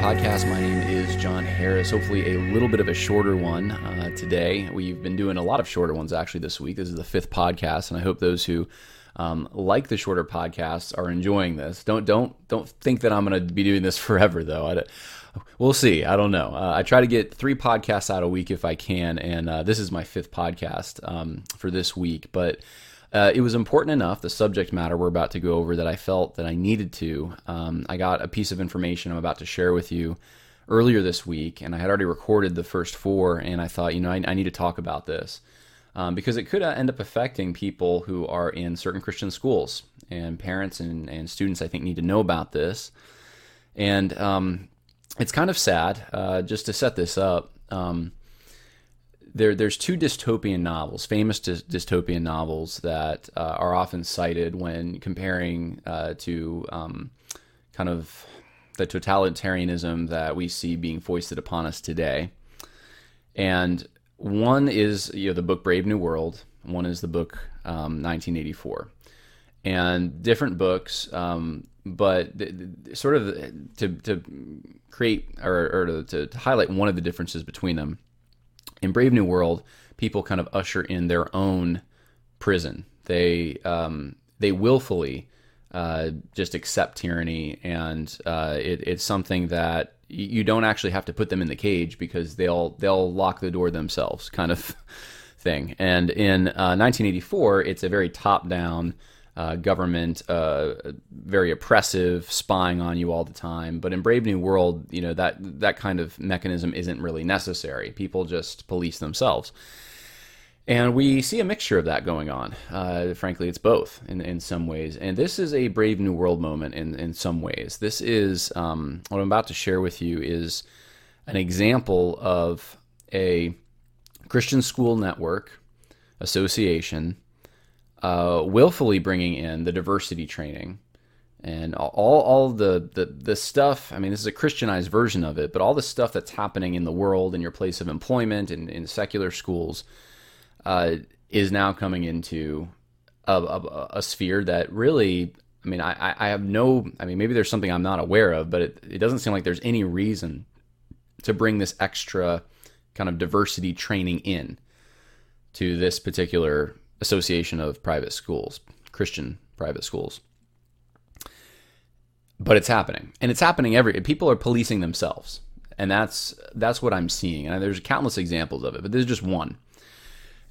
podcast. My name is John Harris. Hopefully, a little bit of a shorter one uh, today. We've been doing a lot of shorter ones actually this week. This is the fifth podcast, and I hope those who um, like the shorter podcasts are enjoying this. Don't don't don't think that I'm going to be doing this forever, though. I, we'll see. I don't know. Uh, I try to get three podcasts out a week if I can, and uh, this is my fifth podcast um, for this week, but. Uh, it was important enough, the subject matter we're about to go over, that I felt that I needed to. Um, I got a piece of information I'm about to share with you earlier this week, and I had already recorded the first four, and I thought, you know, I, I need to talk about this. Um, because it could end up affecting people who are in certain Christian schools. And parents and, and students, I think, need to know about this. And um, it's kind of sad, uh, just to set this up. Um, there, there's two dystopian novels, famous dy- dystopian novels that uh, are often cited when comparing uh, to um, kind of the totalitarianism that we see being foisted upon us today. And one is you know the book Brave New World. One is the book um, 1984, and different books, um, but th- th- sort of to to create or, or to, to highlight one of the differences between them in Brave New World, people kind of usher in their own prison. They um, they willfully uh, just accept tyranny, and uh, it, it's something that you don't actually have to put them in the cage because they'll they'll lock the door themselves, kind of thing. And in uh, 1984, it's a very top down. Uh, government, uh, very oppressive, spying on you all the time. But in Brave New World, you know that that kind of mechanism isn't really necessary. People just police themselves, and we see a mixture of that going on. Uh, frankly, it's both in in some ways. And this is a Brave New World moment in in some ways. This is um, what I'm about to share with you is an example of a Christian school network association uh, willfully bringing in the diversity training and all all the, the the stuff. I mean, this is a Christianized version of it, but all the stuff that's happening in the world, in your place of employment, in, in secular schools, uh, is now coming into a, a, a, sphere that really. I mean, I, I have no. I mean, maybe there's something I'm not aware of, but it, it doesn't seem like there's any reason to bring this extra kind of diversity training in to this particular Association of Private Schools, Christian private schools. But it's happening, and it's happening every. People are policing themselves, and that's that's what I'm seeing. And there's countless examples of it, but this is just one.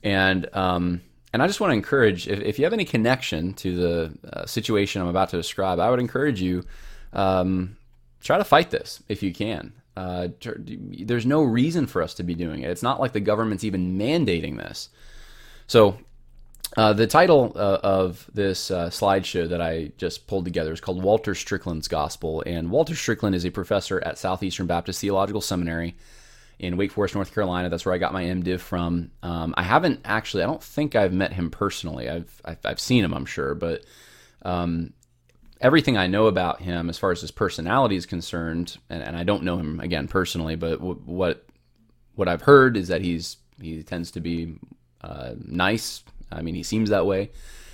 And um, and I just want to encourage if, if you have any connection to the uh, situation I'm about to describe, I would encourage you um, try to fight this if you can. Uh, there's no reason for us to be doing it. It's not like the government's even mandating this. So uh, the title uh, of this uh, slideshow that I just pulled together is called Walter Strickland's Gospel. And Walter Strickland is a professor at Southeastern Baptist Theological Seminary in Wake Forest, North Carolina. That's where I got my MDiv from. Um, I haven't actually, I don't think I've met him personally. I've, I've, I've seen him, I'm sure. But um, everything I know about him, as far as his personality is concerned, and, and I don't know him again personally, but w- what what I've heard is that he's he tends to be uh, nice, I mean, he seems that way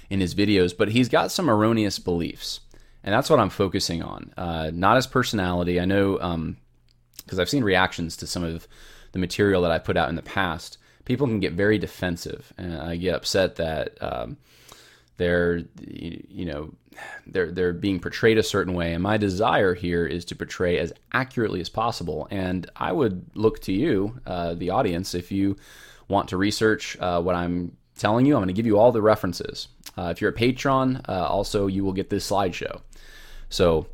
in his videos, but he's got some erroneous beliefs. And that's what I'm focusing on. Uh, not his personality. I know, because um, I've seen reactions to some of the material that I put out in the past. People can get very defensive, and I get upset that um, they're, you know, they're they're being portrayed a certain way. And my desire here is to portray as accurately as possible. And I would look to you, uh, the audience, if you want to research uh, what I'm telling you. I'm going to give you all the references. Uh, if you're a patron, uh, also you will get this slideshow, so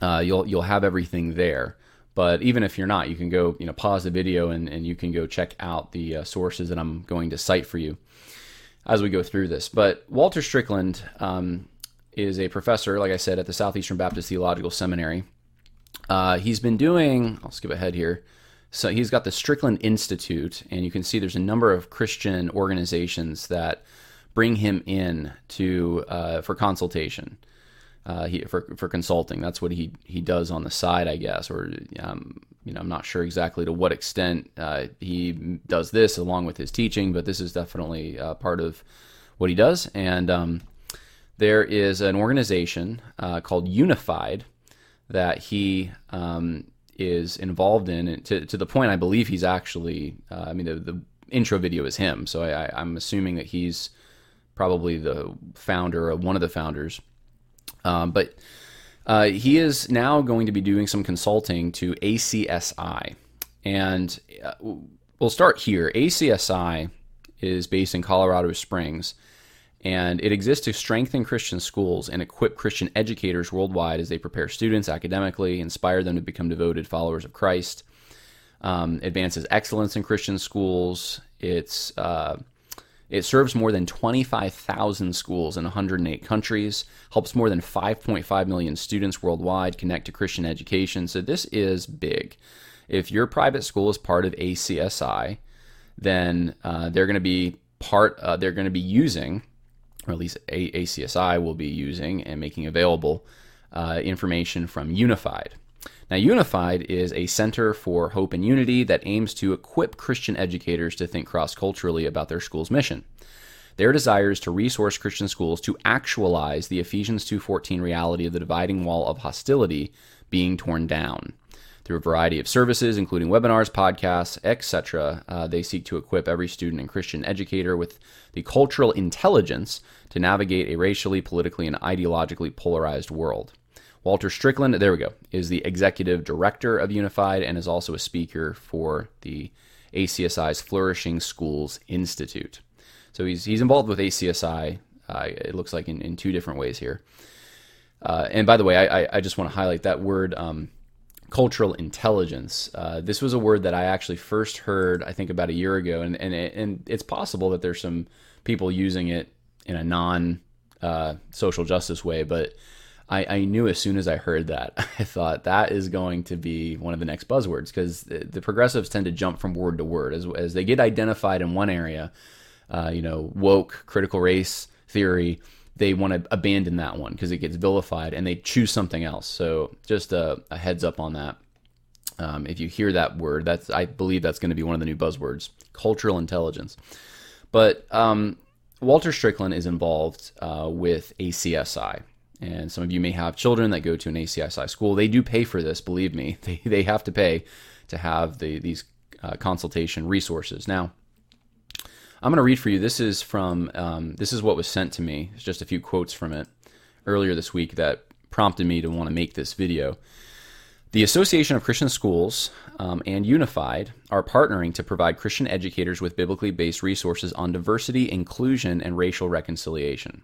uh, you'll you'll have everything there. But even if you're not, you can go you know pause the video and, and you can go check out the uh, sources that I'm going to cite for you as we go through this. But Walter Strickland um, is a professor, like I said, at the Southeastern Baptist Theological Seminary. Uh, he's been doing. I'll skip ahead here. So he's got the Strickland Institute, and you can see there's a number of Christian organizations that bring him in to uh, for consultation, uh, he, for for consulting. That's what he he does on the side, I guess, or um, you know, I'm not sure exactly to what extent uh, he does this along with his teaching, but this is definitely uh, part of what he does. And um, there is an organization uh, called Unified that he um, is involved in, to, to the point I believe he's actually, uh, I mean, the, the intro video is him. So I, I'm assuming that he's probably the founder or one of the founders. Um, but uh, he is now going to be doing some consulting to ACSI. And uh, we'll start here. ACSI is based in Colorado Springs, and it exists to strengthen Christian schools and equip Christian educators worldwide as they prepare students academically, inspire them to become devoted followers of Christ, um, advances excellence in Christian schools. It's uh, it serves more than 25,000 schools in 108 countries, helps more than 5.5 million students worldwide connect to Christian education. So this is big. If your private school is part of ACSI, then uh, they're going to be part. Uh, they're going to be using, or at least a- ACSI will be using and making available uh, information from Unified. Now, Unified is a center for hope and unity that aims to equip Christian educators to think cross culturally about their school's mission. Their desire is to resource Christian schools to actualize the Ephesians 2:14 reality of the dividing wall of hostility being torn down. Through a variety of services, including webinars, podcasts, etc., uh, they seek to equip every student and Christian educator with the cultural intelligence to navigate a racially, politically, and ideologically polarized world. Walter Strickland, there we go, is the executive director of Unified and is also a speaker for the ACSI's Flourishing Schools Institute. So he's, he's involved with ACSI, uh, it looks like, in, in two different ways here. Uh, and by the way, I, I just want to highlight that word um, cultural intelligence. Uh, this was a word that I actually first heard, I think, about a year ago, and and and it's possible that there's some people using it in a non uh, social justice way, but I, I, knew as soon as I heard that, I thought that is going to be one of the next buzzwords because the, the, progressives tend to jump from word to word as as they get identified in one area, uh, you know, woke, critical race theory they want to abandon that one because it gets vilified and they choose something else. So just a, a heads up on that. Um, if you hear that word, that's I believe that's going to be one of the new buzzwords: cultural intelligence. But um, Walter Strickland is involved uh, with ACSI, and some of you may have children that go to an ACSI school. They do pay for this, believe me. They they have to pay to have the these uh, consultation resources. Now, I'm going to read for you. This is from um, this is what was sent to me. It's just a few quotes from it earlier this week that prompted me to want to make this video. The Association of Christian Schools um, and Unified are partnering to provide Christian educators with biblically based resources on diversity, inclusion, and racial reconciliation.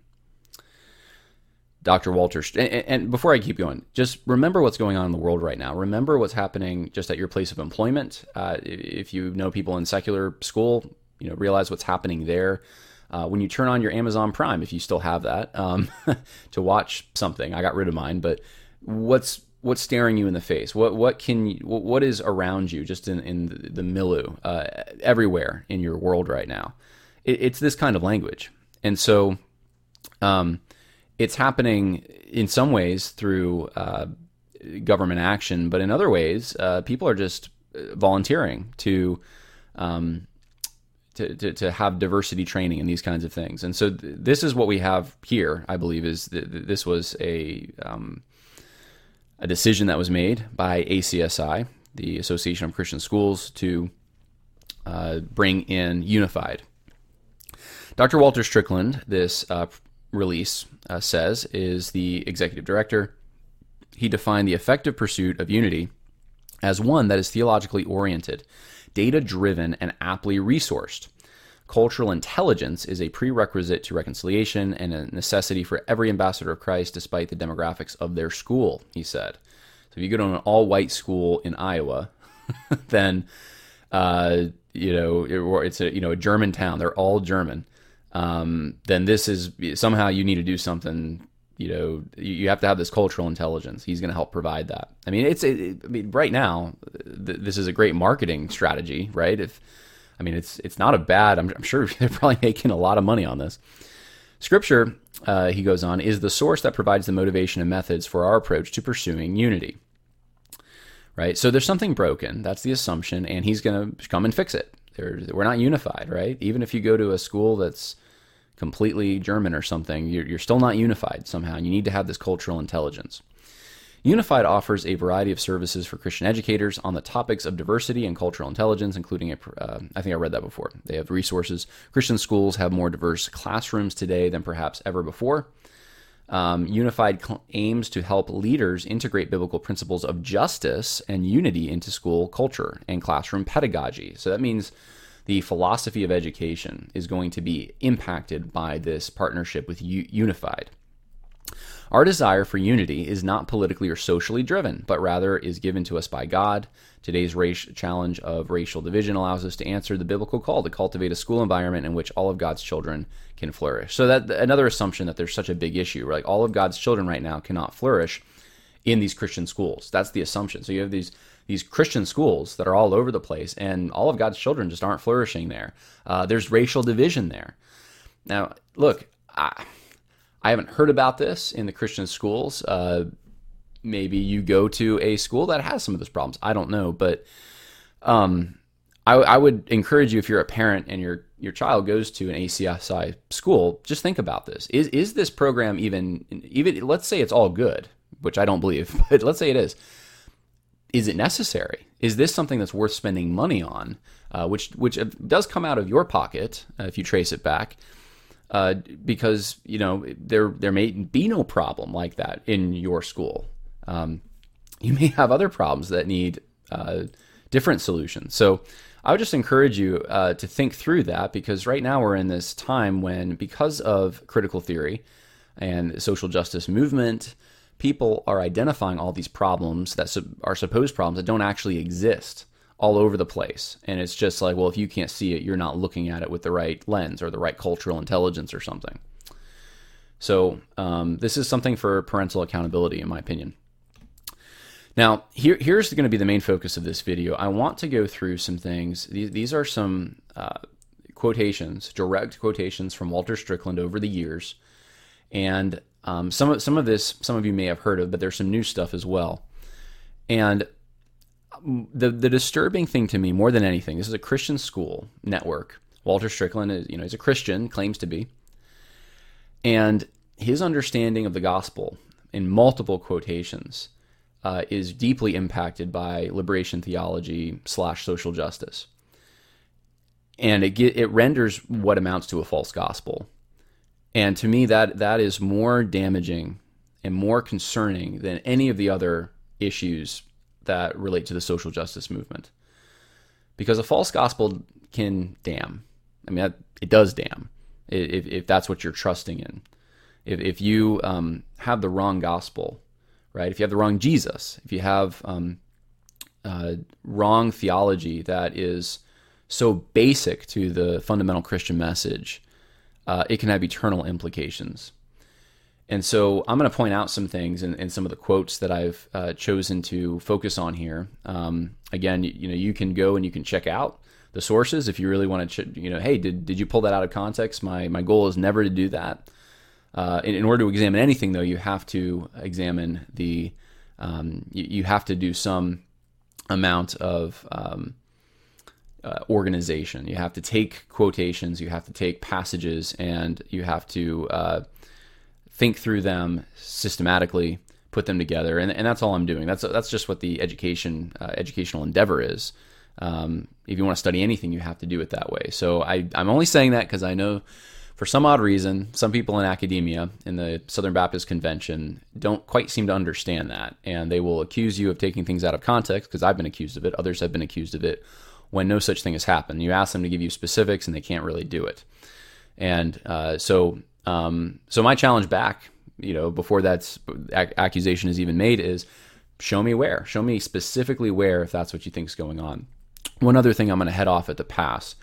Dr. Walter, and, and, before I keep going, just remember what's going on in the world right now. Remember what's happening just at your place of employment. Uh, if you know people in secular school, you know realize what's happening there. Uh, when you turn on your Amazon Prime, if you still have that, um, to watch something, I got rid of mine. But what's what's staring you in the face? What what can you, what is around you, just in in the, milieu, uh, everywhere in your world right now? It, it's this kind of language, and so um, it's happening in some ways through uh, government action, but in other ways, uh, people are just uh, volunteering to um, to, to, to, have diversity training and these kinds of things. And so th- this is what we have here, I believe, is th- this was a, um, a decision that was made by ACSI, the Association of Christian Schools, to uh, bring in Unified. Dr. Walter Strickland, this uh, release uh, says, is the executive director. He defined the effective pursuit of unity as one that is theologically oriented data driven, and aptly resourced. Cultural intelligence is a prerequisite to reconciliation and a necessity for every ambassador of Christ, despite the demographics of their school, he said. So if you go to an all white school in Iowa, then, uh, you know, it, it's a, you know, a German town, they're all German. Um, then this is somehow you need to do something you know you have to have this cultural intelligence. He's going to help provide that. I mean it's it, i mean right now th- this is a great marketing strategy right? If i mean it's it's not a bad i'm, I'm sure they're probably making a lot of money on this. Scripture uh, he goes on is the source that provides the motivation and methods for our approach to pursuing unity. Right? So there's something broken. That's the assumption and he's going to come and fix it. They're, we're not unified right? Even if you go to a school that's completely German or something, you're, you're still not unified somehow. You need to have this cultural intelligence. Unified offers a variety of services for Christian educators on the topics of diversity and cultural intelligence, including a. Uh, I think I read that before. They have resources. Christian schools have more diverse classrooms today than perhaps ever before. Um, Unified cl- aims to help leaders integrate biblical principles of justice and unity into school culture and classroom pedagogy. So that means the philosophy of education is going to be impacted by this partnership with U- Unified. Our desire for unity is not politically or socially driven, but rather is given to us by God. Today's race challenge of racial division allows us to answer the biblical call to cultivate a school environment in which all of God's children can flourish. So that another assumption that there's such a big issue, like all of God's children right now cannot flourish in these Christian schools. That's the assumption. So you have these these Christian schools that are all over the place, and all of God's children just aren't flourishing there. Uh, there's racial division there. Now, look, I, I haven't heard about this in the Christian schools. Uh, maybe you go to a school that has some of those problems. I don't know, but um, I, I, would encourage you if you're a parent and your your child goes to an ACSI school, just think about this. Is is this program even even? Let's say it's all good, which I don't believe, but let's say it is. Is it necessary? Is this something that's worth spending money on? Uh, which which does come out of your pocket uh, if you trace it back uh, because you know there there may be no problem like that in your school. Um, you may have other problems that need uh, different solutions. So I would just encourage you uh, to think through that because right now we're in this time when, because of critical theory and social justice movement, people are identifying all these problems that are supposed problems that don't actually exist all over the place. And it's just like, well, if you can't see it, you're not looking at it with the right lens or the right cultural intelligence or something. So, um, this is something for parental accountability, in my opinion. Now, here, here's going to be the main focus of this video. I want to go through some things. These, these are some uh, quotations, direct quotations from Walter Strickland over the years. And um, some, of, some of this, some of you may have heard of, but there's some new stuff as well. And the the disturbing thing to me more than anything, this is a Christian school network. Walter Strickland is, you know, he's a Christian, claims to be. And his understanding of the gospel in multiple quotations uh, is deeply impacted by liberation theology slash social justice. And it get, it renders what amounts to a false gospel. And to me, that that is more damaging and more concerning than any of the other issues that relate to the social justice movement. Because a false gospel can damn. I mean, it does damn if, if that's what you're trusting in. If, if you um, have the wrong gospel, right? If you have the wrong Jesus, if you have um, uh, wrong theology that is so basic to the fundamental Christian message, uh, it can have eternal implications. And so I'm going to point out some things and, some of the quotes that I've uh, chosen to focus on here. Um, again, you, you, know, you can go and you can check out the sources if you really want to, ch- you know, hey, did, did you pull that out of context? My, my goal is never to do that. Uh, in, in, order to examine anything, though, you have to examine the, um, you, you, have to do some amount of um, uh, organization. You have to take quotations, you have to take passages, and you have to uh, think through them systematically, put them together, and, and that's all I'm doing. That's that's just what the education uh, educational endeavor is. Um, if you want to study anything, you have to do it that way. So I, I'm only saying that because I know for some odd reason, some people in academia in the Southern Baptist Convention don't quite seem to understand that. And they will accuse you of taking things out of context because I've been accused of it. Others have been accused of it when no such thing has happened. You ask them to give you specifics and they can't really do it. And uh, so um, so my challenge back, you know, before that accusation is even made, is show me where, show me specifically where, if that's what you think is going on. One other thing I'm going to head off at the pass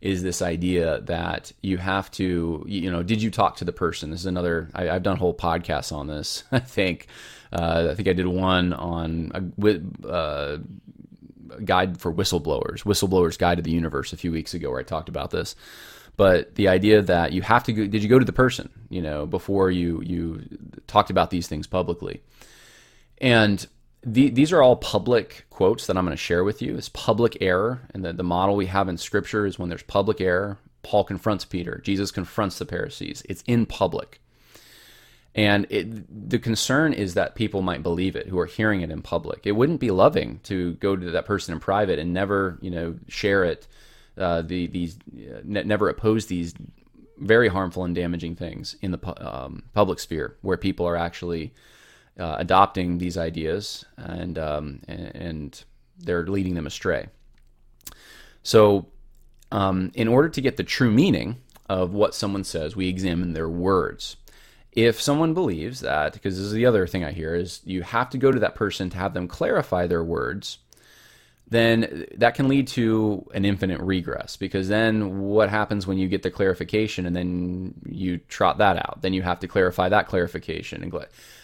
is this idea that you have to, you know, did you talk to the person? This is another. I, have done whole podcasts on this. I think, uh, I think I did one on a, uh, guide for whistleblowers, whistleblowers guide to the universe a few weeks ago, where I talked about this. But the idea that you have to go, did you go to the person, you know, before you you talked about these things publicly? And the, these are all public quotes that I'm going to share with you. It's public error, and the, the model we have in Scripture is when there's public error. Paul confronts Peter. Jesus confronts the Pharisees. It's in public. And it, the concern is that people might believe it who are hearing it in public. It wouldn't be loving to go to that person in private and never, you know, share it. Uh, the these uh, ne- never oppose these very harmful and damaging things in the um, public sphere where people are actually uh, adopting these ideas and, um, and they're leading them astray. So, um, in order to get the true meaning of what someone says, we examine their words if someone believes that, because this is the other thing I hear, is you have to go to that person to have them clarify their words, then that can lead to an infinite regress. Because then what happens when you get the clarification and then you trot that out? Then you have to clarify that clarification. And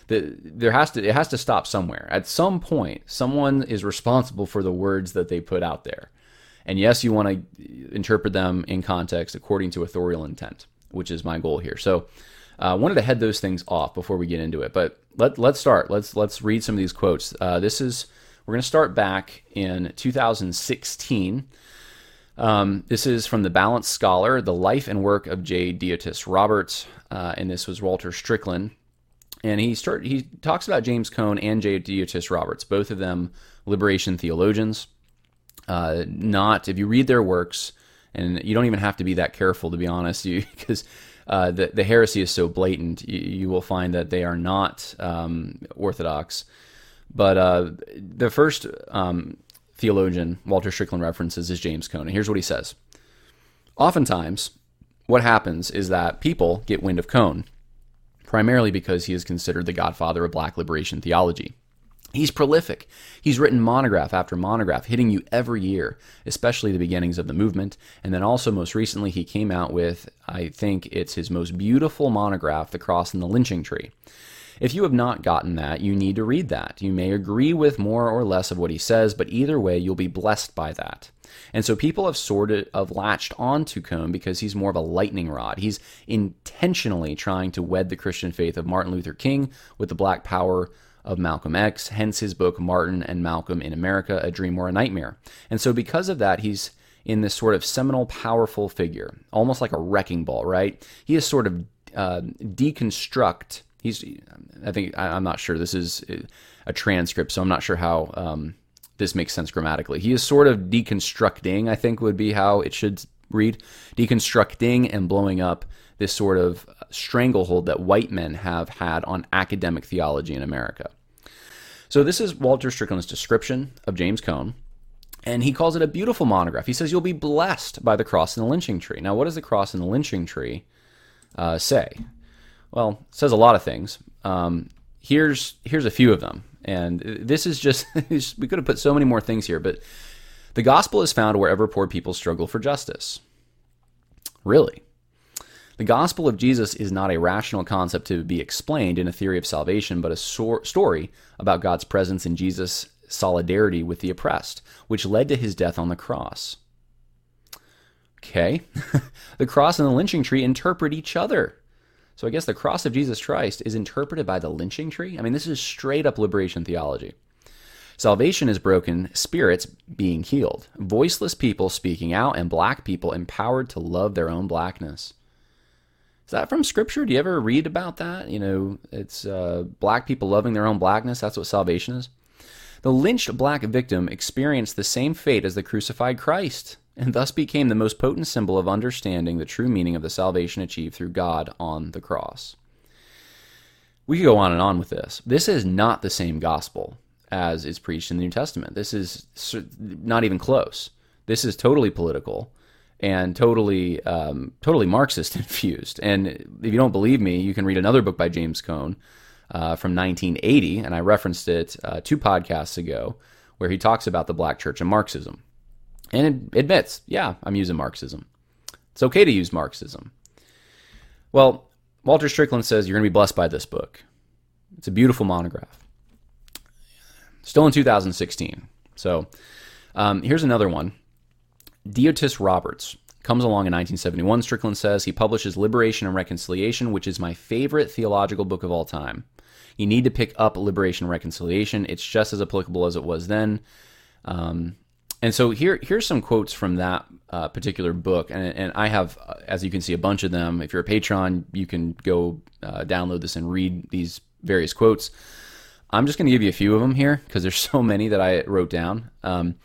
the, there has to it has to stop somewhere. At some point, someone is responsible for the words that they put out there. And yes, you want to interpret them in context according to authorial intent, which is my goal here. So I uh, wanted to head those things off before we get into it, but let let's start. Let's let's read some of these quotes. Uh, this is we're going to start back in 2016. Um, this is from the Balanced Scholar, the life and work of J. Deotis Roberts, uh, and this was Walter Strickland. And he start he talks about James Cone and J. Deotis Roberts, both of them liberation theologians. Uh, not if you read their works, and you don't even have to be that careful to be honest, because uh, the, the heresy is so blatant, you, you, will find that they are not um, orthodox. But uh, the first um, theologian Walter Strickland references is James Cone. And here's what he says Oftentimes, what happens is that people get wind of Cone, primarily because he is considered the godfather of black liberation theology. He's prolific. He's written monograph after monograph, hitting you every year, especially the beginnings of the movement. And then also, most recently, he came out with, I think it's his most beautiful monograph, The Cross and the Lynching Tree. If you have not gotten that, you need to read that. You may agree with more or less of what he says, but either way, you'll be blessed by that. And so people have sort of latched onto Cone because he's more of a lightning rod. He's intentionally trying to wed the Christian faith of Martin Luther King with the black power of Malcolm X, hence his book Martin and Malcolm in America, A Dream or a Nightmare. And so, because of that, he's in this sort of seminal, powerful figure, almost like a wrecking ball, right? He is sort of uh, deconstruct. He's, I think, I'm not sure. This is a transcript, so I'm not sure how um, this makes sense grammatically. He is sort of deconstructing, I think would be how it should read, deconstructing and blowing up this sort of stranglehold that white men have had on academic theology in America. So, this is Walter Strickland's description of James Cone, and he calls it a beautiful monograph. He says, You'll be blessed by the cross and the lynching tree. Now, what does the cross and the lynching tree uh, say? Well, it says a lot of things. Um, here's, here's a few of them. And this is just, we could have put so many more things here, but the gospel is found wherever poor people struggle for justice. Really? The gospel of Jesus is not a rational concept to be explained in a theory of salvation, but a story about God's presence in Jesus' solidarity with the oppressed, which led to his death on the cross. Okay. the cross and the lynching tree interpret each other. So I guess the cross of Jesus Christ is interpreted by the lynching tree? I mean, this is straight up liberation theology. Salvation is broken spirits being healed, voiceless people speaking out, and black people empowered to love their own blackness. Is that from scripture? Do you ever read about that? You know, it's uh, black people loving their own blackness. That's what salvation is. The lynched black victim experienced the same fate as the crucified Christ and thus became the most potent symbol of understanding the true meaning of the salvation achieved through God on the cross. We could go on and on with this. This is not the same gospel as is preached in the New Testament. This is not even close. This is totally political and totally um, totally Marxist infused. And if you don't believe me, you can read another book by James Cone uh, from 1980, and I referenced it uh, two podcasts ago, where he talks about the Black Church and Marxism, and it admits, yeah, I'm using Marxism. It's okay to use Marxism. Well, Walter Strickland says you're going to be blessed by this book. It's a beautiful monograph. Still in 2016. So um, here's another one Deotis Roberts comes along in 1971, Strickland says. He publishes Liberation and Reconciliation, which is my favorite theological book of all time. You need to pick up Liberation and Reconciliation. It's just as applicable as it was then. Um, and so here here's some quotes from that uh, particular book, and, and I have, uh, as you can see, a bunch of them. If you're a patron, you can go uh, download this and read these various quotes. I'm just going to give you a few of them here because there's so many that I wrote down. Um,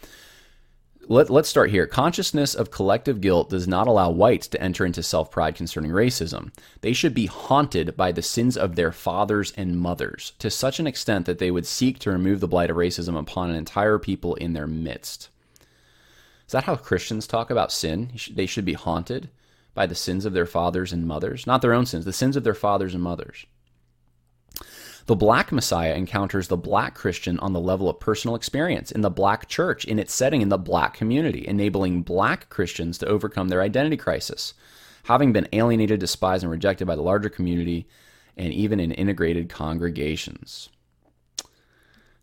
let, us start here. Consciousness of collective guilt does not allow whites to enter into self pride concerning racism. They should be haunted by the sins of their fathers and mothers to such an extent that they would seek to remove the blight of racism upon an entire people in their midst. Is that how Christians talk about sin? They should be haunted by the sins of their fathers and mothers, not their own sins, the sins of their fathers and mothers. The black Messiah encounters the black Christian on the level of personal experience in the black church, in its setting in the black community, enabling black Christians to overcome their identity crisis, having been alienated, despised, and rejected by the larger community, and even in integrated congregations.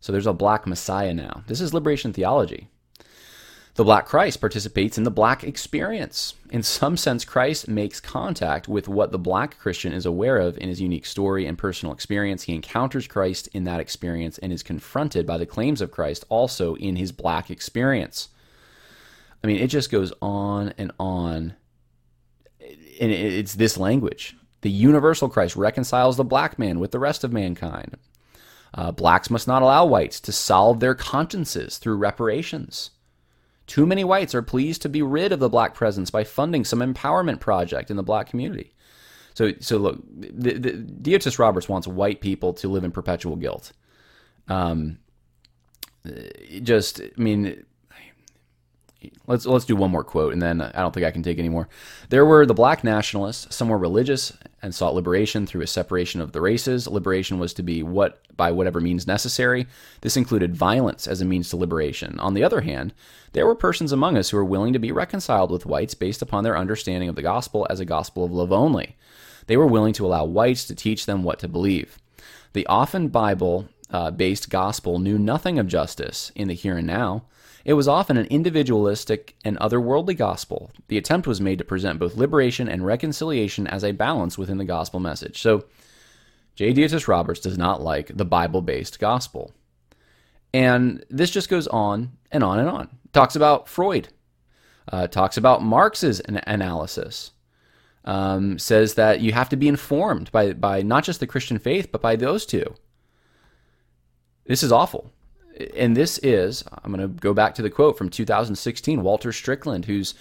So there's a black Messiah now. This is liberation theology. The Black Christ participates in the Black experience. In some sense, Christ makes contact with what the Black Christian is aware of in his unique story and personal experience. He encounters Christ in that experience and is confronted by the claims of Christ also in his Black experience. I mean, it just goes on and on. And it's this language. The universal Christ reconciles the black man with the rest of mankind. Uh, blacks must not allow whites to solve their consciences through reparations. Too many whites are pleased to be rid of the black presence by funding some empowerment project in the black community. So, so look, the, the, Deotis Roberts wants white people to live in perpetual guilt. Um, just, I mean, let's let's do one more quote, and then I don't think I can take any more. There were the black nationalists. Some were religious and sought liberation through a separation of the races. Liberation was to be what by whatever means necessary. This included violence as a means to liberation. On the other hand, there were persons among us who were willing to be reconciled with whites based upon their understanding of the gospel as a gospel of love only. They were willing to allow whites to teach them what to believe. The often Bible uh, based gospel knew nothing of justice in the here and now. It was often an individualistic and otherworldly gospel. The attempt was made to present both liberation and reconciliation as a balance within the gospel message. So, J. Deotis Roberts does not like the Bible based gospel. And this just goes on and on and on. Talks about Freud, uh, talks about Marx's an- analysis, um, says that you have to be informed by, by not just the Christian faith, but by those two. This is awful and this is, I'm going to go back to the quote from 2016, Walter Strickland, who's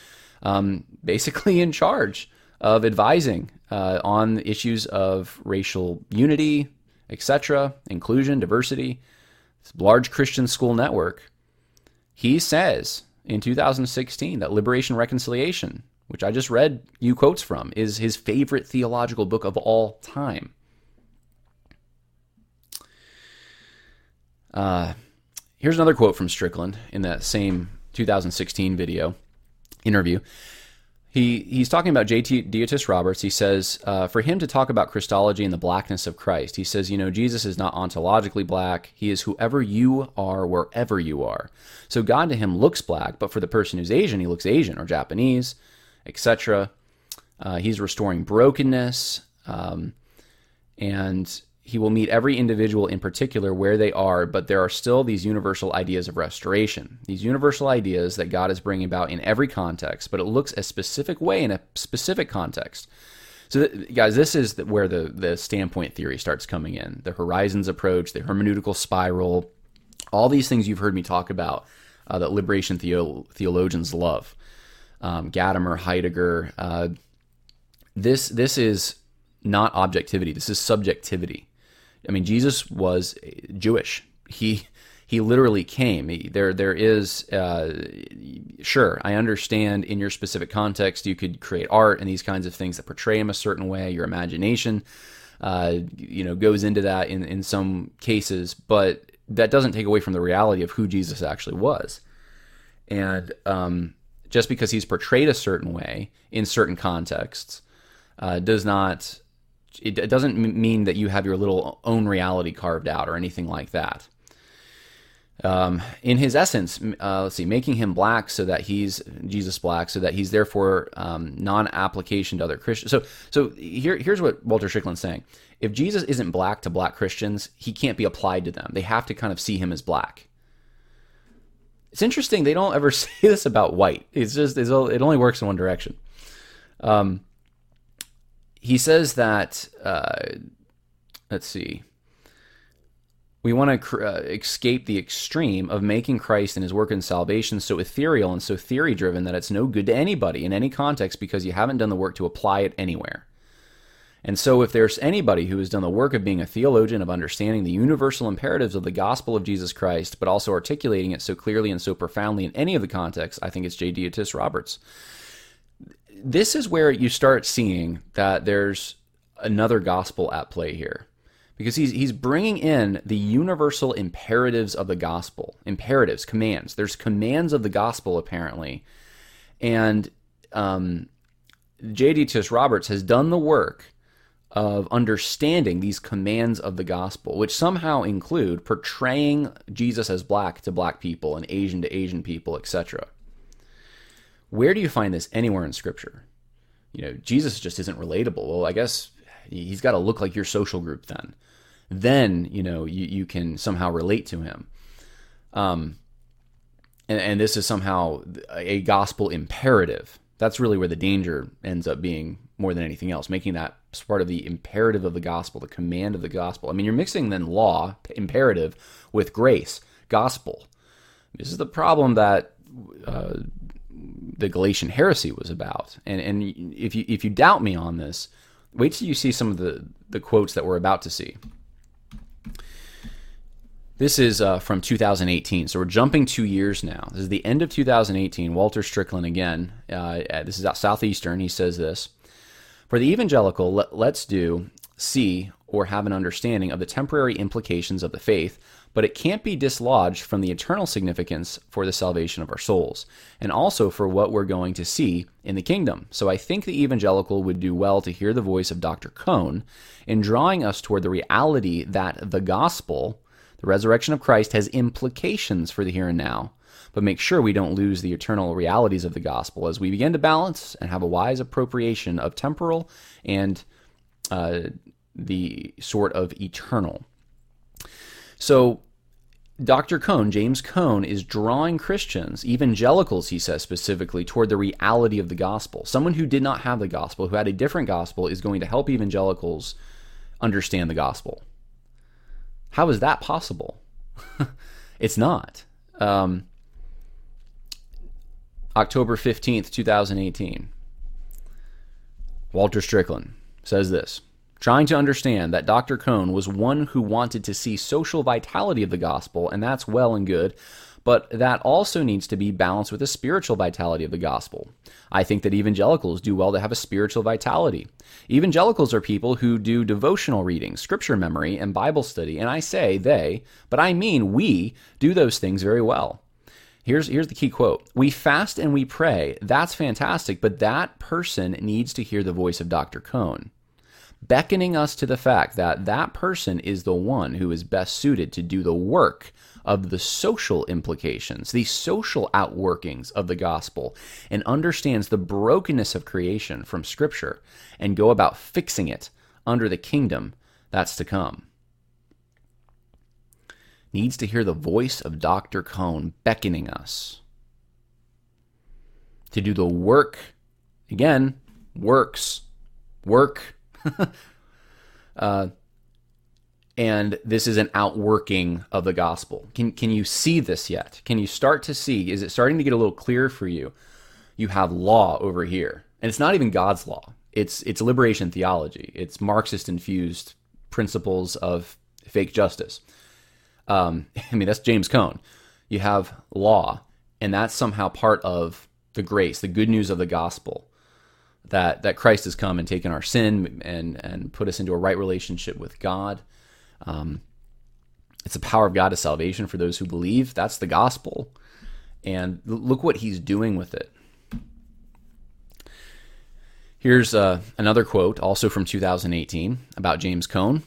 um, basically in charge of advising uh, on issues of racial unity, etc., inclusion, diversity, large Christian school network. He says in 2016 that Liberation Reconciliation, which I just read you quotes from, is his favorite theological book of all time. Uh, Here's another quote from Strickland in that same 2016 video interview. He, he's talking about J.T. Deotis Roberts. He says, uh, for him to talk about Christology and the blackness of Christ, he says, you know, Jesus is not ontologically black. He is whoever you are, wherever you are. So God to him looks black, but for the person who's Asian, he looks Asian or Japanese, etc. Uh, he's restoring brokenness. Um, and he will meet every individual in particular where they are, but there are still these universal ideas of restoration, these universal ideas that God is bringing about in every context, but it looks a specific way in a specific context. So, guys, this is where the, the standpoint theory starts coming in the horizons approach, the hermeneutical spiral, all these things you've heard me talk about uh, that liberation theo- theologians love. Um, Gadamer, Heidegger. Uh, this, this is not objectivity, this is subjectivity. I mean, Jesus was Jewish. He he literally came. He, there there is uh, sure I understand in your specific context you could create art and these kinds of things that portray him a certain way. Your imagination, uh, you know, goes into that in in some cases, but that doesn't take away from the reality of who Jesus actually was. And um, just because he's portrayed a certain way in certain contexts uh, does not it, doesn't mean that you have your little own reality carved out or anything like that. Um, in his essence, uh, let's see, making him black so that he's Jesus black, so that he's therefore um, non-application to other Christians. So, so here, here's what Walter Strickland's saying: If Jesus isn't black to black Christians, he can't be applied to them. They have to kind of see him as black. it's interesting they don't ever say this about white. It's just it's, it only works in one direction. Um, he says that uh, let's see. We want to cr- uh, escape the extreme of making Christ and his work in salvation so ethereal and so theory driven that it's no good to anybody in any context because you haven't done the work to apply it anywhere. And so, if there's anybody who has done the work of being a theologian, of understanding the universal imperatives of the gospel of Jesus Christ, but also articulating it so clearly and so profoundly in any of the contexts, I think it's J. Deotis Roberts. This is where you start seeing that there's another gospel at play here. Because he's he's bringing in the universal imperatives of the gospel imperatives commands. There's commands of the gospel apparently. And um, j.d. roberts has done the work of understanding these commands of the gospel which somehow include portraying jesus as black to black people and asian to asian people etc where do you find this anywhere in scripture? You know jesus just isn't relatable. Well i guess he's got to look like your social group then. Then you know you, you can somehow relate to him. Um and, and this is somehow a gospel imperative. That's really where the danger ends up being more than anything else making that part of the imperative of the gospel the command of the gospel. I mean you're mixing then law imperative with grace gospel. This is the problem that uh, the galatian heresy was about and and if you if you doubt me on this wait till you see some of the the quotes that we're about to see this is uh, from 2018, so we're jumping two years now. This is the end of 2018. Walter Strickland again. Uh, this is out Southeastern. He says this for the evangelical. Let, let's do see or have an understanding of the temporary implications of the faith, but it can't be dislodged from the eternal significance for the salvation of our souls, and also for what we're going to see in the kingdom. So I think the evangelical would do well to hear the voice of Dr. Cone in drawing us toward the reality that the gospel the resurrection of Christ has implications for the here and now, but make sure we don't lose the eternal realities of the gospel as we begin to balance and have a wise appropriation of temporal and uh, the sort of eternal. So, Dr. Cone, James Cone, is drawing Christians, evangelicals, he says specifically, toward the reality of the gospel. Someone who did not have the gospel, who had a different gospel, is going to help evangelicals understand the gospel. How is that possible? it's not. Um, October 15th, 2018. Walter Strickland says this Trying to understand that Dr. Cone was one who wanted to see social vitality of the gospel, and that's well and good, but that also needs to be balanced with the spiritual vitality of the gospel. I think that evangelicals do well to have a spiritual vitality. Evangelicals are people who do devotional reading, scripture memory, and Bible study, and I say they, but I mean we, do those things very well. Here's, here's the key quote We fast and we pray. That's fantastic, but that person needs to hear the voice of Dr. Cone beckoning us to the fact that that person is the one who is best suited to do the work of the social implications, the social outworkings of the gospel, and understands the brokenness of creation from Scripture and go about fixing it under the kingdom that's to come. Needs to hear the voice of Dr. Cone beckoning us to do the work. Again, works, work. uh, and this is an outworking of the gospel. Can can you see this yet? Can you start to see? Is it starting to get a little clearer for you? You have law over here, and it's not even God's law. It's it's liberation theology. It's Marxist infused principles of fake justice. Um, I mean, that's James Cone. You have law, and that's somehow part of the grace, the good news of the gospel that that Christ has come and taken our sin and and put us into a right relationship with God. Um, it's the power of God to salvation for those who believe. That's the gospel. And look what he's doing with it. Here's uh, another quote, also from 2018, about James Cone.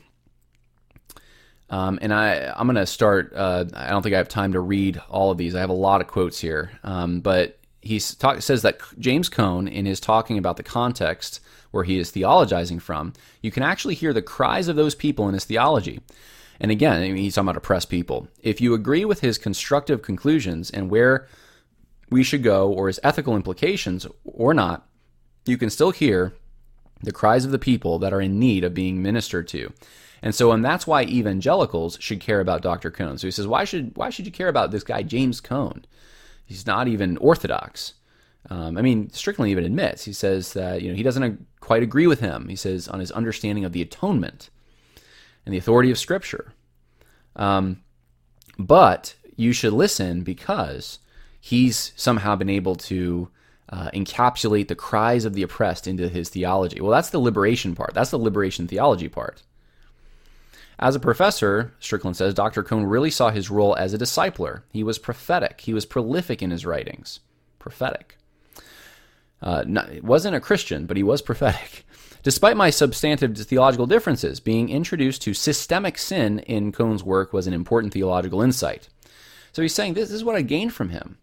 Um, and I, I'm going to start. Uh, I don't think I have time to read all of these. I have a lot of quotes here. Um, but he talk, says that James Cone, in his talking about the context where he is theologizing from, you can actually hear the cries of those people in his theology. And again, he's talking about oppressed people. If you agree with his constructive conclusions and where we should go or his ethical implications or not, you can still hear the cries of the people that are in need of being ministered to. And so, and that's why evangelicals should care about Dr. Cone. So he says, why should why should you care about this guy James Cone? He's not even orthodox. Um, I mean, Strickland even admits he says that you know he doesn't quite agree with him. He says on his understanding of the atonement and the authority of Scripture. Um, but you should listen because he's somehow been able to uh, encapsulate the cries of the oppressed into his theology. Well, that's the liberation part. That's the liberation theology part. As a professor, Strickland says, Dr. Cone really saw his role as a discipler. He was prophetic. He was prolific in his writings. Prophetic. Uh, not, wasn't a Christian, but he was prophetic. Despite my substantive theological differences, being introduced to systemic sin in Cone's work was an important theological insight. So he's saying this, this is what I gained from him.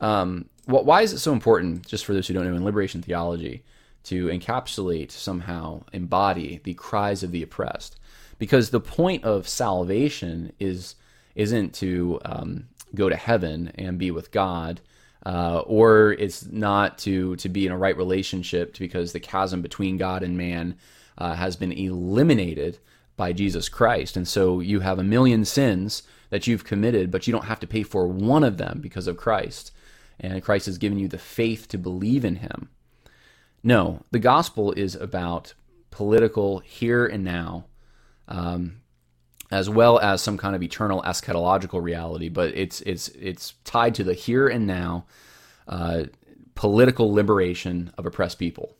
Um, what, why is it so important, just for those who don't know, in liberation theology, to encapsulate, somehow embody the cries of the oppressed? Because the point of salvation is isn't to um, go to heaven and be with God uh, or it's not to to be in a right relationship because the chasm between God and man uh, has been eliminated by Jesus Christ, and so you have a million sins that you've committed, but you don't have to pay for one of them because of Christ, and Christ has given you the faith to believe in Him. No, the gospel is about political here and now. Um, as well as some kind of eternal eschatological reality, but it's it's it's tied to the here and now uh, political liberation of oppressed people.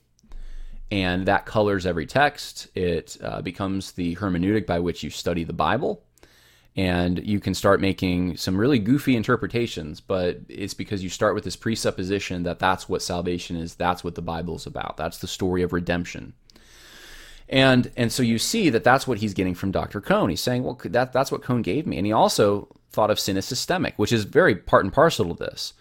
And that colors every text. It uh, becomes the hermeneutic by which you study the Bible. And you can start making some really goofy interpretations, but it's because you start with this presupposition that that's what salvation is, that's what the Bible is about, that's the story of redemption. And and so you see that that's what he's getting from Dr. Cone. He's saying, well, that that's what Cone gave me, and he also thought of sin as systemic, which is very part and parcel to this.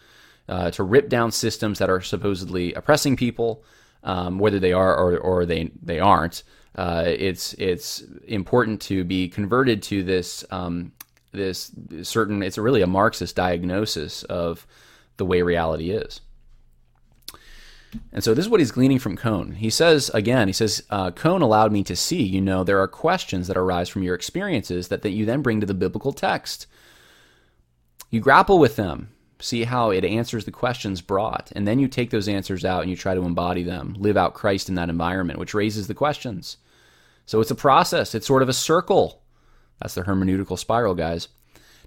Uh, to rip down systems that are supposedly oppressing people, um, whether they are or, or they they aren't. Uh, it's it's important to be converted to this um, this certain. It's really a Marxist diagnosis of the way reality is. And so this is what he's gleaning from Cone. He says, again, he says, uh, Cone allowed me to see, you know, there are questions that arise from your experiences that, that you then bring to the biblical text. You grapple with them, see how it answers the questions brought, and then you take those answers out and you try to embody them, live out Christ in that environment, which raises the questions. So it's a process, it's sort of a circle. That's the hermeneutical spiral, guys.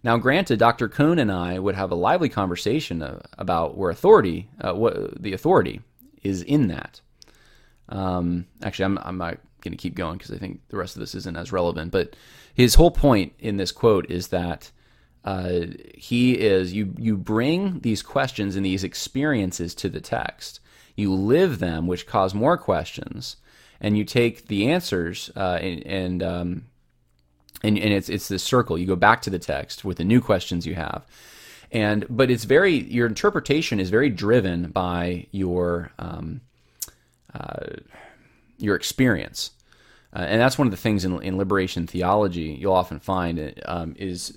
Now, granted, Dr. Cone and I would have a lively conversation uh, about where authority, uh, what the authority is in that. Um, actually, I'm, I'm not going to keep going because I think the rest of this isn't as relevant. But his whole point in this quote is that uh, he is you you bring these questions and these experiences to the text. You live them, which cause more questions, and you take the answers uh, and and, um, and and it's it's this circle. You go back to the text with the new questions you have and but it's very your interpretation is very driven by your um, uh, your experience, uh, and that's one of the things in, in liberation theology you'll often find um, is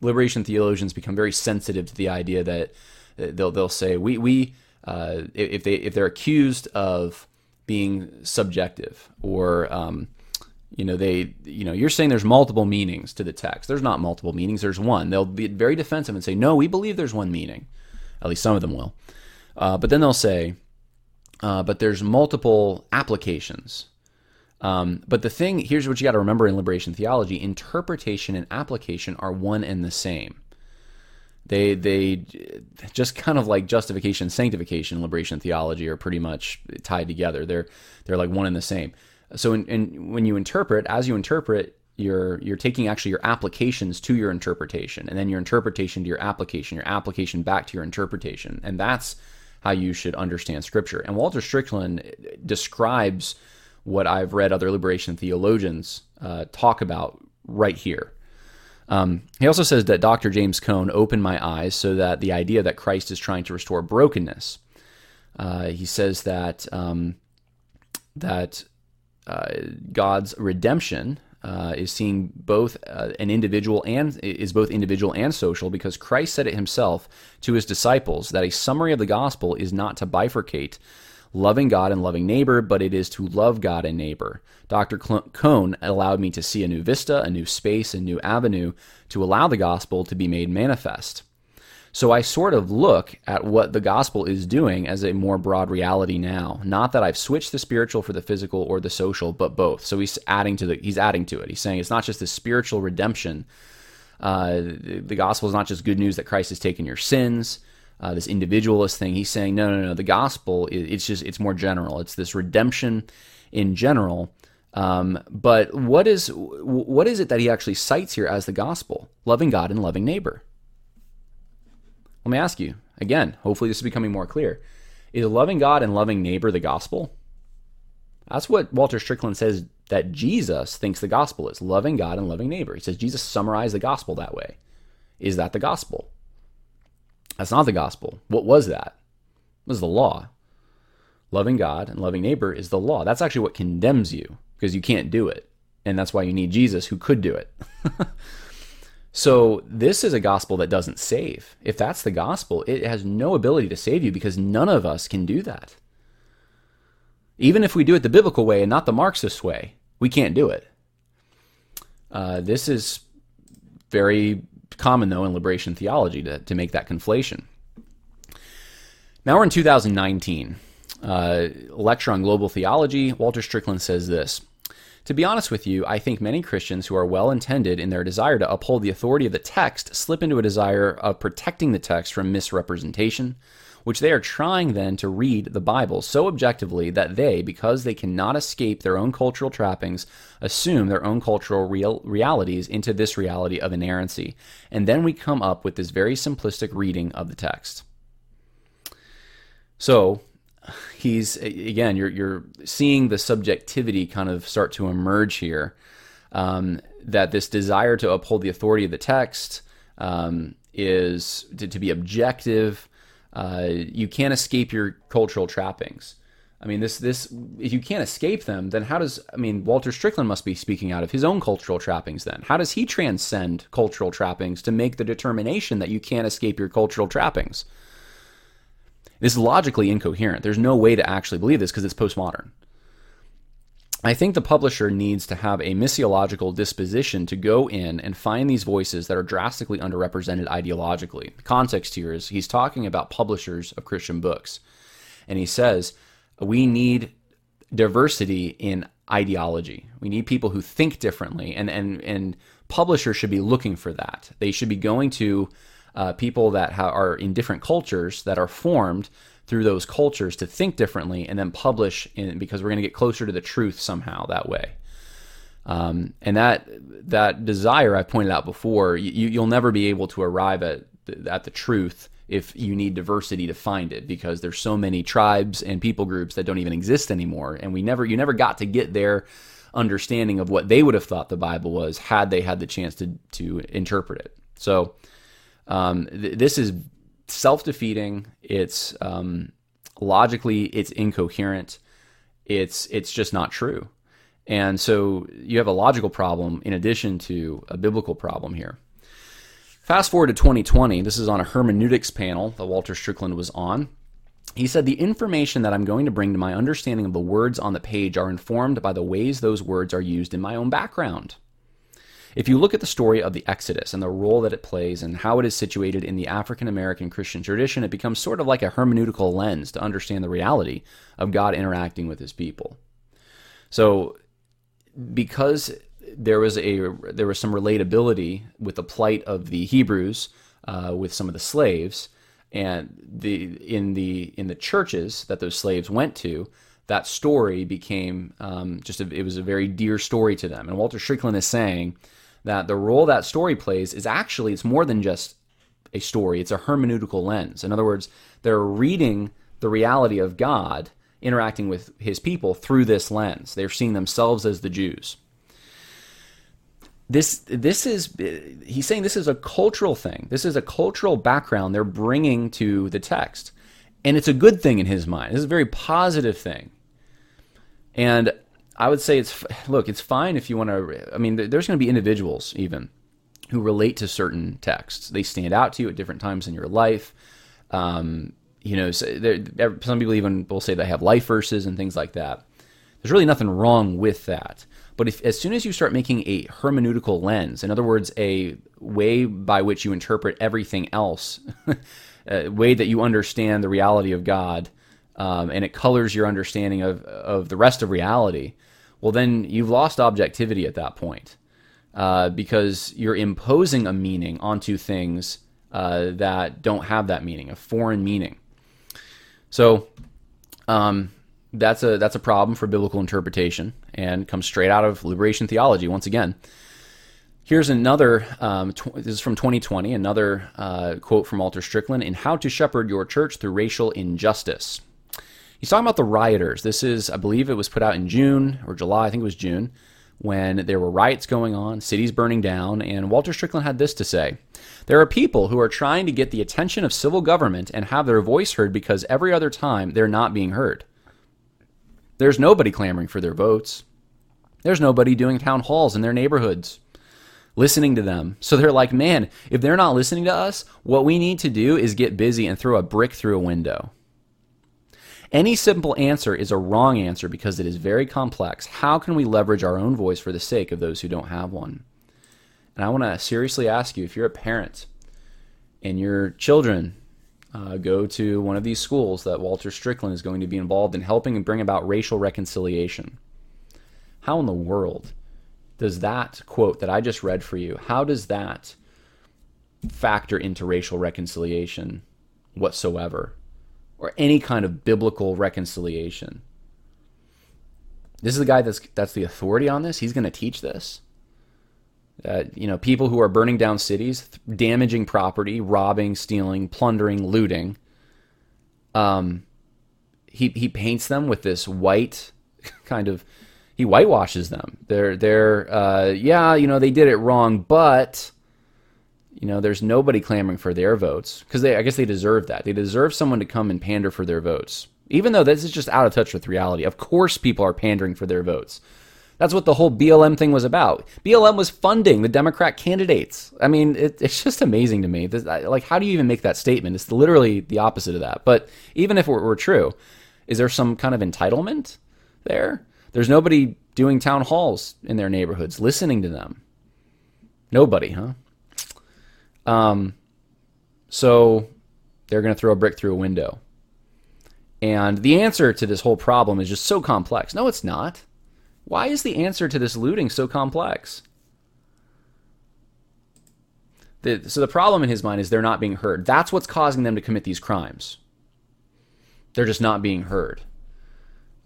liberation theologians become very sensitive to the idea that uh, they'll they'll say we we uh, if they if they're accused of being subjective or um, you know they you know you're saying there's multiple meanings to the text. There's not multiple meanings there's one. They'll be very defensive and say no we believe there's one meaning. At least some of them will. Uh, but then they'll say uh, but there's multiple applications. Um, but the thing here's what you got to remember in liberation theology interpretation and application are one and the same. They they just kind of like justification and sanctification liberation theology are pretty much tied together. They're they're like one and the same so in, in, when you interpret, as you interpret, you're you're taking actually your applications to your interpretation, and then your interpretation to your application, your application back to your interpretation, and that's how you should understand Scripture. And Walter Strickland describes what I've read other liberation theologians uh, talk about right here. Um, he also says that Dr. James Cone opened my eyes so that the idea that Christ is trying to restore brokenness. Uh, he says that um, that God's redemption uh, is seeing both uh, an individual and is both individual and social because Christ said it himself to his disciples that a summary of the gospel is not to bifurcate loving God and loving neighbor, but it is to love God and neighbor. Dr. Cone allowed me to see a new vista, a new space, a new avenue to allow the gospel to be made manifest. So I sort of look at what the gospel is doing as a more broad reality now. Not that I've switched the spiritual for the physical or the social, but both. So he's adding to the he's adding to it. He's saying it's not just the spiritual redemption. Uh, the, the gospel is not just good news that Christ has taken your sins. Uh, this individualist thing. He's saying no, no, no. The gospel it's just it's more general. It's this redemption in general. Um, but what is what is it that he actually cites here as the gospel? Loving God and loving neighbor. Let me ask you again, hopefully this is becoming more clear. Is loving God and loving neighbor the gospel? That's what Walter Strickland says that Jesus thinks the gospel is loving God and loving neighbor. He says Jesus summarized the gospel that way. Is that the gospel? That's not the gospel. What was that? It was the law. Loving God and loving neighbor is the law. That's actually what condemns you because you can't do it. And that's why you need Jesus who could do it. So this is a gospel that doesn't save. If that's the gospel, it has no ability to save you because none of us can do that. Even if we do it the biblical way and not the Marxist way, we can't do it. Uh, this is very common, though, in liberation theology to, to make that conflation. Now we're in 2019. Uh, lecture on global theology. Walter Strickland says this to be honest with you, I think many Christians who are well intended in their desire to uphold the authority of the text slip into a desire of protecting the text from misrepresentation, which they are trying then to read the Bible so objectively that they, because they cannot escape their own cultural trappings, assume their own cultural real realities into this reality of inerrancy. And then we come up with this very simplistic reading of the text. So, he's again you're you're seeing the subjectivity kind of start to emerge here um, that this desire to uphold the authority of the text um, is to, to, be objective uh, you can't escape your cultural trappings I mean, this this if you can't escape them, then how does I mean Walter Strickland must be speaking out of his own cultural trappings then. How does he transcend cultural trappings to make the determination that you can't escape your cultural trappings? This is logically incoherent. There's no way to actually believe this because it's postmodern. I think the publisher needs to have a missiological disposition to go in and find these voices that are drastically underrepresented ideologically. The context here is he's talking about publishers of Christian books. And he says, we need diversity in ideology. We need people who think differently. And, and, and publishers should be looking for that. They should be going to uh, people that ha- are in different cultures that are formed through those cultures to think differently and then publish in because we're going to get closer to the truth somehow that way. Um, and that that desire I pointed out before, you, you'll never be able to arrive at at the truth if you need diversity to find it because there's so many tribes and people groups that don't even exist anymore and we never you never got to get their understanding of what they would have thought the bible was had they had the chance to to interpret it so um, th- this is self-defeating. It's um, logically it's incoherent. It's it's just not true. And so you have a logical problem in addition to a biblical problem here. Fast forward to 2020. This is on a hermeneutics panel that Walter Strickland was on. He said, The information that I'm going to bring to my understanding of the words on the page are informed by the ways those words are used in my own background. If you look at the story of the Exodus and the role that it plays and how it is situated in the African American Christian tradition, it becomes sort of like a hermeneutical lens to understand the reality of God interacting with his people. So, because there was a there was some relatability with the plight of the Hebrews uh, with some of the slaves, and the in the in the churches that those slaves went to, that story became um, just a, it was a very dear story to them. And Walter Strickland is saying that the role that story plays is actually it's more than just a story it's a hermeneutical lens. In other words they're reading the reality of god interacting with his people through this lens. They're seeing themselves as the jews. This this is he's saying this is a cultural thing. This is a cultural background they're bringing to the text. And it's a good thing in his mind. This is a very positive thing. And I would say it's look, it's fine if you want to. I mean, there's going to be individuals even who relate to certain texts. They stand out to you at different times in your life. Um, you know, so some people even will say they have life verses and things like that. There's really nothing wrong with that. But if as soon as you start making a hermeneutical lens, in other words, a way by which you interpret everything else, a way that you understand the reality of God, um, and it colors your understanding of of the rest of reality, well, then you've lost objectivity at that point, uh, because you're imposing a meaning onto things uh, that don't have that meaning, a foreign meaning. So, um, that's a that's a problem for biblical interpretation and comes straight out of liberation theology once again. Here's another, um, tw- this is from 2020, another uh, quote from Walter Strickland in How to Shepherd Your Church Through Racial Injustice. He's talking about the rioters. This is, I believe it was put out in June or July, I think it was June, when there were riots going on, cities burning down, and Walter Strickland had this to say There are people who are trying to get the attention of civil government and have their voice heard because every other time they're not being heard. There's nobody clamoring for their votes. There's nobody doing town halls in their neighborhoods, listening to them. So they're like, man, if they're not listening to us, what we need to do is get busy and throw a brick through a window. Any simple answer is a wrong answer because it is very complex. How can we leverage our own voice for the sake of those who don't have one? And I want to seriously ask you if you're a parent and your children uh, go to one of these schools that Walter Strickland is going to be involved in helping and bring about racial reconciliation. How in the world does that quote that I just read for you, how does that factor into racial reconciliation whatsoever? Or any kind of biblical reconciliation? This is the guy that's that's the authority on this. He's going to teach this. Uh, you know, people who are burning down cities, damaging property, robbing, stealing, plundering, looting. Um, he he paints them with this white kind of he whitewashes them. They're they're uh, yeah, you know, they did it wrong, but you know, there's nobody clamoring for their votes because they I guess they deserve that. They deserve someone to come and pander for their votes. Even though this is just out of touch with reality. Of course people are pandering for their votes. That's what the whole BLM thing was about. BLM was funding the Democrat candidates. I mean, it, it's just amazing to me. This, like, how do you even make that statement? It's literally the opposite of that. But even if it were true, is there some kind of entitlement there? There's nobody doing town halls in their neighborhoods, listening to them. Nobody, huh? Um, so they're going to throw a brick through a window. And the answer to this whole problem is just so complex. No, it's not. Why is the answer to this looting so complex? The, so the problem in his mind is they're not being heard. That's what's causing them to commit these crimes. They're just not being heard.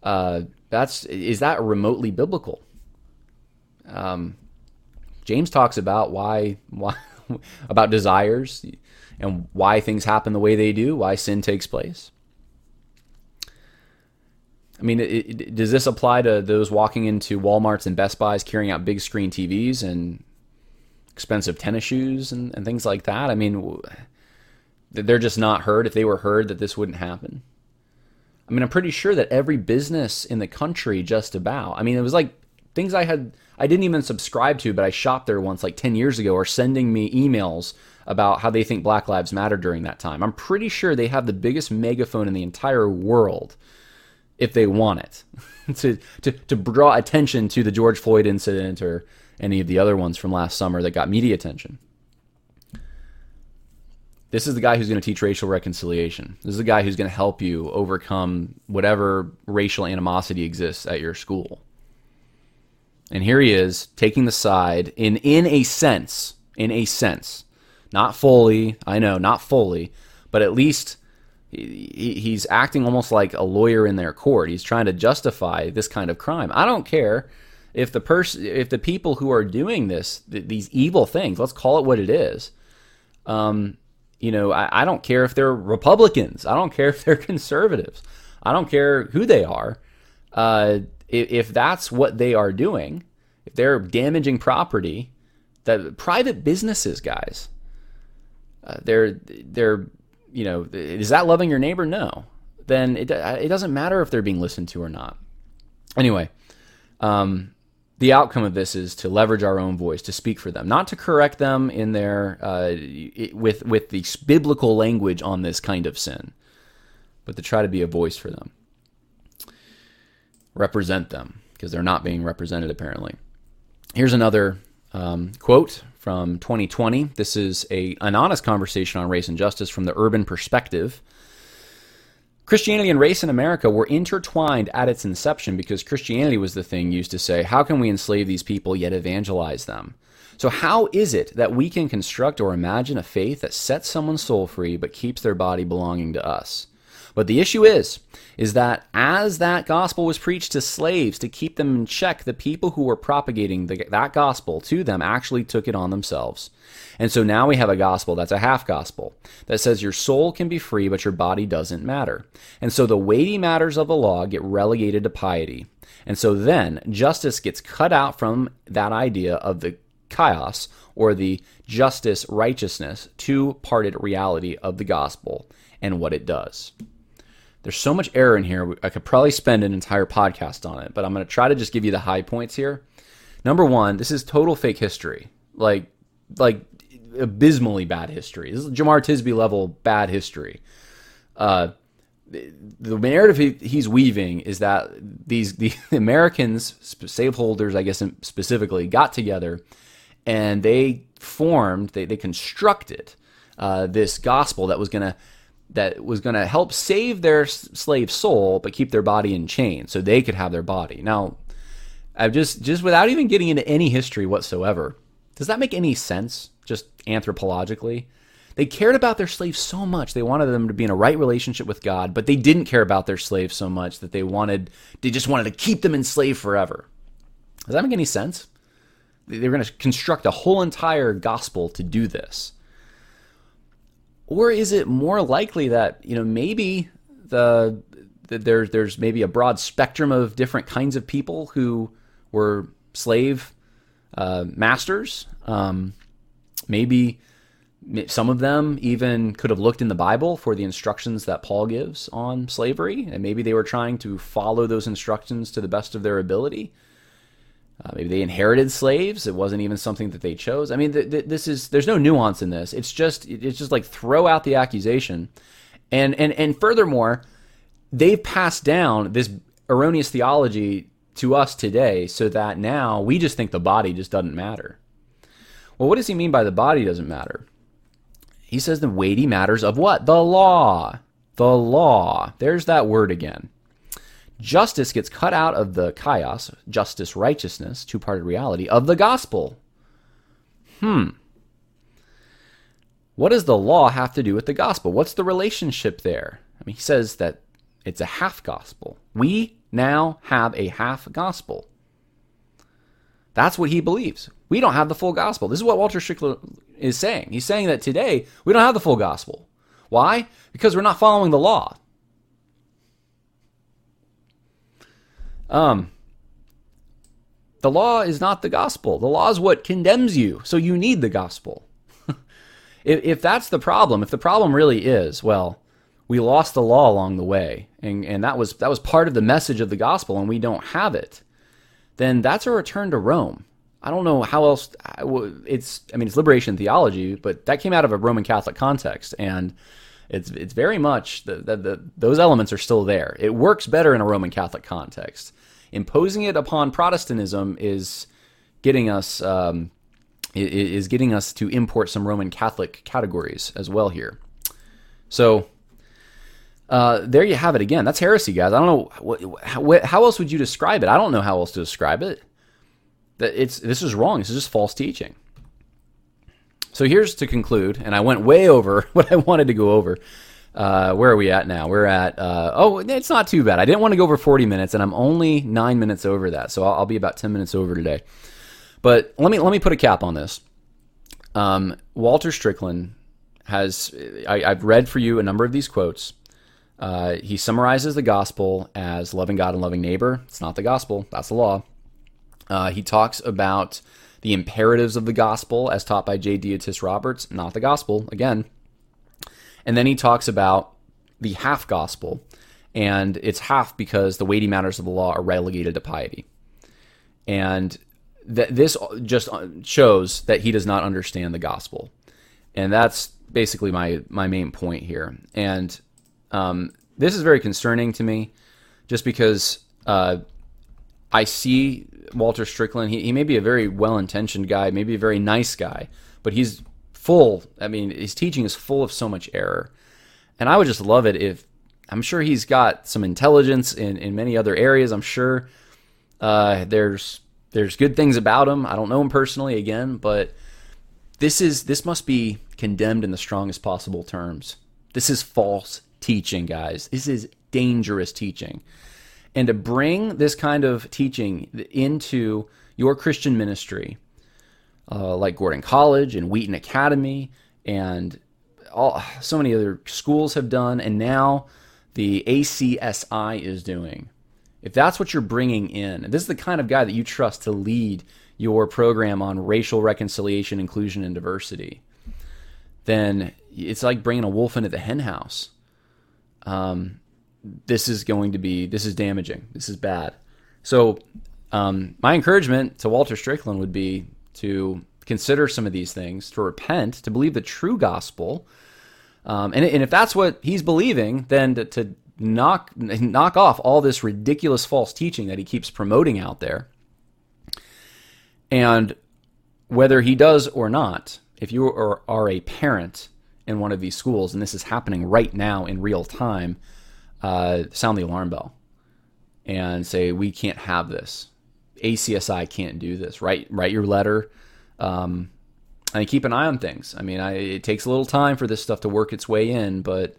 Uh, that's is that remotely biblical? Um, James talks about why why about desires and why things happen the way they do, why sin takes place. I mean, it, it, does this apply to those walking into Walmarts and Best Buys carrying out big screen TVs and expensive tennis shoes and, and things like that? I mean, they're just not heard. If they were heard, that this wouldn't happen. I mean, I'm pretty sure that every business in the country, just about, I mean, it was like things I had, I didn't even subscribe to, but I shopped there once like 10 years ago, are sending me emails about how they think Black Lives Matter during that time. I'm pretty sure they have the biggest megaphone in the entire world if they want it to, to, to draw attention to the George Floyd incident or any of the other ones from last summer that got media attention. This is the guy who's going to teach racial reconciliation. This is the guy who's going to help you overcome whatever racial animosity exists at your school. And here he is taking the side in in a sense, in a sense, not fully, I know, not fully, but at least he's acting almost like a lawyer in their court. He's trying to justify this kind of crime. I don't care if the person, if the people who are doing this, th- these evil things, let's call it what it is. Um, you know, I, I, don't care if they're Republicans. I don't care if they're conservatives. I don't care who they are. Uh, if, that's what they are doing, if they're damaging property, that private businesses, guys, uh, they're they're you know, is that loving your neighbor? No. Then it, it doesn't matter if they're being listened to or not. Anyway, um, the outcome of this is to leverage our own voice to speak for them, not to correct them in their uh, with with the biblical language on this kind of sin, but to try to be a voice for them, represent them because they're not being represented apparently. Here's another um, quote from 2020. This is a an honest conversation on race and justice from the urban perspective. Christianity and race in America were intertwined at its inception because Christianity was the thing used to say, how can we enslave these people yet evangelize them? So, how is it that we can construct or imagine a faith that sets someone's soul free but keeps their body belonging to us? But the issue is, is that as that gospel was preached to slaves to keep them in check, the people who were propagating the, that gospel to them actually took it on themselves. And so now we have a gospel that's a half gospel that says your soul can be free, but your body doesn't matter. And so the weighty matters of the law get relegated to piety. And so then justice gets cut out from that idea of the chaos or the justice righteousness two parted reality of the gospel and what it does. There's so much error in here. I could probably spend an entire podcast on it, but I'm going to try to just give you the high points here. Number one, this is total fake history, like like abysmally bad history. This is Jemar Tisby level bad history. Uh, the, narrative he, he's weaving is that these the Americans, slaveholders, I guess specifically, got together and they formed, they, they constructed uh, this gospel that was going to that was going to help save their slave soul but keep their body in chains so they could have their body. Now, I've just just without even getting into any history whatsoever, does that make any sense just anthropologically? They cared about their slaves so much. They wanted them to be in a right relationship with God, but they didn't care about their slaves so much that they wanted they just wanted to keep them enslaved forever. Does that make any sense? They were going to construct a whole entire gospel to do this. Or is it more likely that, you know, maybe the, the there, there's maybe a broad spectrum of different kinds of people who were slave uh, masters? Um, maybe some of them even could have looked in the Bible for the instructions that Paul gives on slavery, and maybe they were trying to follow those instructions to the best of their ability. Uh, maybe they inherited slaves. It wasn't even something that they chose. I mean, th- th- this is there's no nuance in this. It's just it's just like throw out the accusation, and and and furthermore, they've passed down this erroneous theology to us today, so that now we just think the body just doesn't matter. Well, what does he mean by the body doesn't matter? He says the weighty matters of what? The law. The law. There's that word again. Justice gets cut out of the chaos, justice, righteousness, two parted reality of the gospel. Hmm. What does the law have to do with the gospel? What's the relationship there? I mean, he says that it's a half gospel. We now have a half gospel. That's what he believes. We don't have the full gospel. This is what Walter Strickland is saying. He's saying that today we don't have the full gospel. Why? Because we're not following the law. Um, the law is not the gospel. The law is what condemns you. So you need the gospel. if, if that's the problem, if the problem really is, well, we lost the law along the way, and, and that was that was part of the message of the gospel, and we don't have it, then that's a return to Rome. I don't know how else it's. I mean, it's liberation theology, but that came out of a Roman Catholic context, and it's it's very much the, the, the, those elements are still there. It works better in a Roman Catholic context. Imposing it upon Protestantism is getting us um, is getting us to import some Roman Catholic categories as well here. So uh, there you have it again. That's heresy, guys. I don't know how, how, else would you describe it. I don't know how else to describe it. That it's this is wrong. This is just false teaching. So here's to conclude, and I went way over what I wanted to go over. Uh, where are we at now? We're at uh, oh, it's not too bad. I didn't want to go over 40 minutes, and I'm only nine minutes over that, so I'll, I'll be about 10 minutes over today. But let me let me put a cap on this. Um, Walter Strickland has I, have read for you a number of these quotes. Uh, he summarizes the gospel as loving God and loving neighbor. It's not the gospel; that's the law. Uh, he talks about the imperatives of the gospel as taught by J. Deotis Roberts, not the gospel, again. And then he talks about the half gospel, and it's half because the weighty matters of the law are relegated to piety. And that this just shows that he does not understand the gospel. And that's basically my my main point here. And um, this is very concerning to me, just because uh, I see Walter Strickland. He, he may be a very well intentioned guy, maybe a very nice guy, but he's full. I mean, his teaching is full of so much error. And I would just love it if I'm sure he's got some intelligence in, in many other areas. I'm sure uh, there's there's good things about him. I don't know him personally again, but this is this must be condemned in the strongest possible terms. This is false teaching, guys. This is dangerous teaching. And to bring this kind of teaching into your Christian ministry, uh, like Gordon College and Wheaton Academy, and all, so many other schools have done, and now the ACSI is doing. If that's what you're bringing in, this is the kind of guy that you trust to lead your program on racial reconciliation, inclusion, and diversity, then it's like bringing a wolf into the henhouse. Um, this is going to be this is damaging. This is bad. So um, my encouragement to Walter Strickland would be to consider some of these things, to repent, to believe the true gospel, um, and, and if that's what he's believing, then to, to knock knock off all this ridiculous false teaching that he keeps promoting out there. And whether he does or not, if you are, are a parent in one of these schools, and this is happening right now in real time, uh, sound the alarm bell and say we can't have this. ACSI can't do this. Write write your letter, um, and keep an eye on things. I mean, I, it takes a little time for this stuff to work its way in, but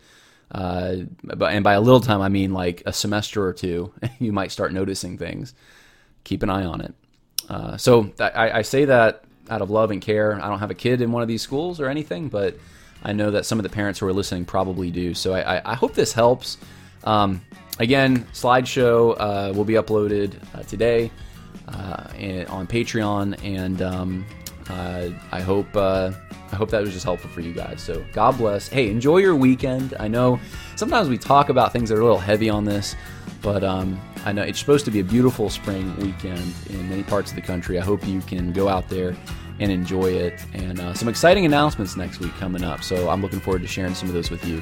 uh, but and by a little time I mean like a semester or two. you might start noticing things. Keep an eye on it. Uh, so I, I say that out of love and care. I don't have a kid in one of these schools or anything, but I know that some of the parents who are listening probably do. So I, I, I hope this helps. Um, again, slideshow uh, will be uploaded uh, today uh, on Patreon, and um, uh, I hope uh, I hope that was just helpful for you guys. So God bless. Hey, enjoy your weekend. I know sometimes we talk about things that are a little heavy on this, but um, I know it's supposed to be a beautiful spring weekend in many parts of the country. I hope you can go out there and enjoy it. And uh, some exciting announcements next week coming up. So I'm looking forward to sharing some of those with you.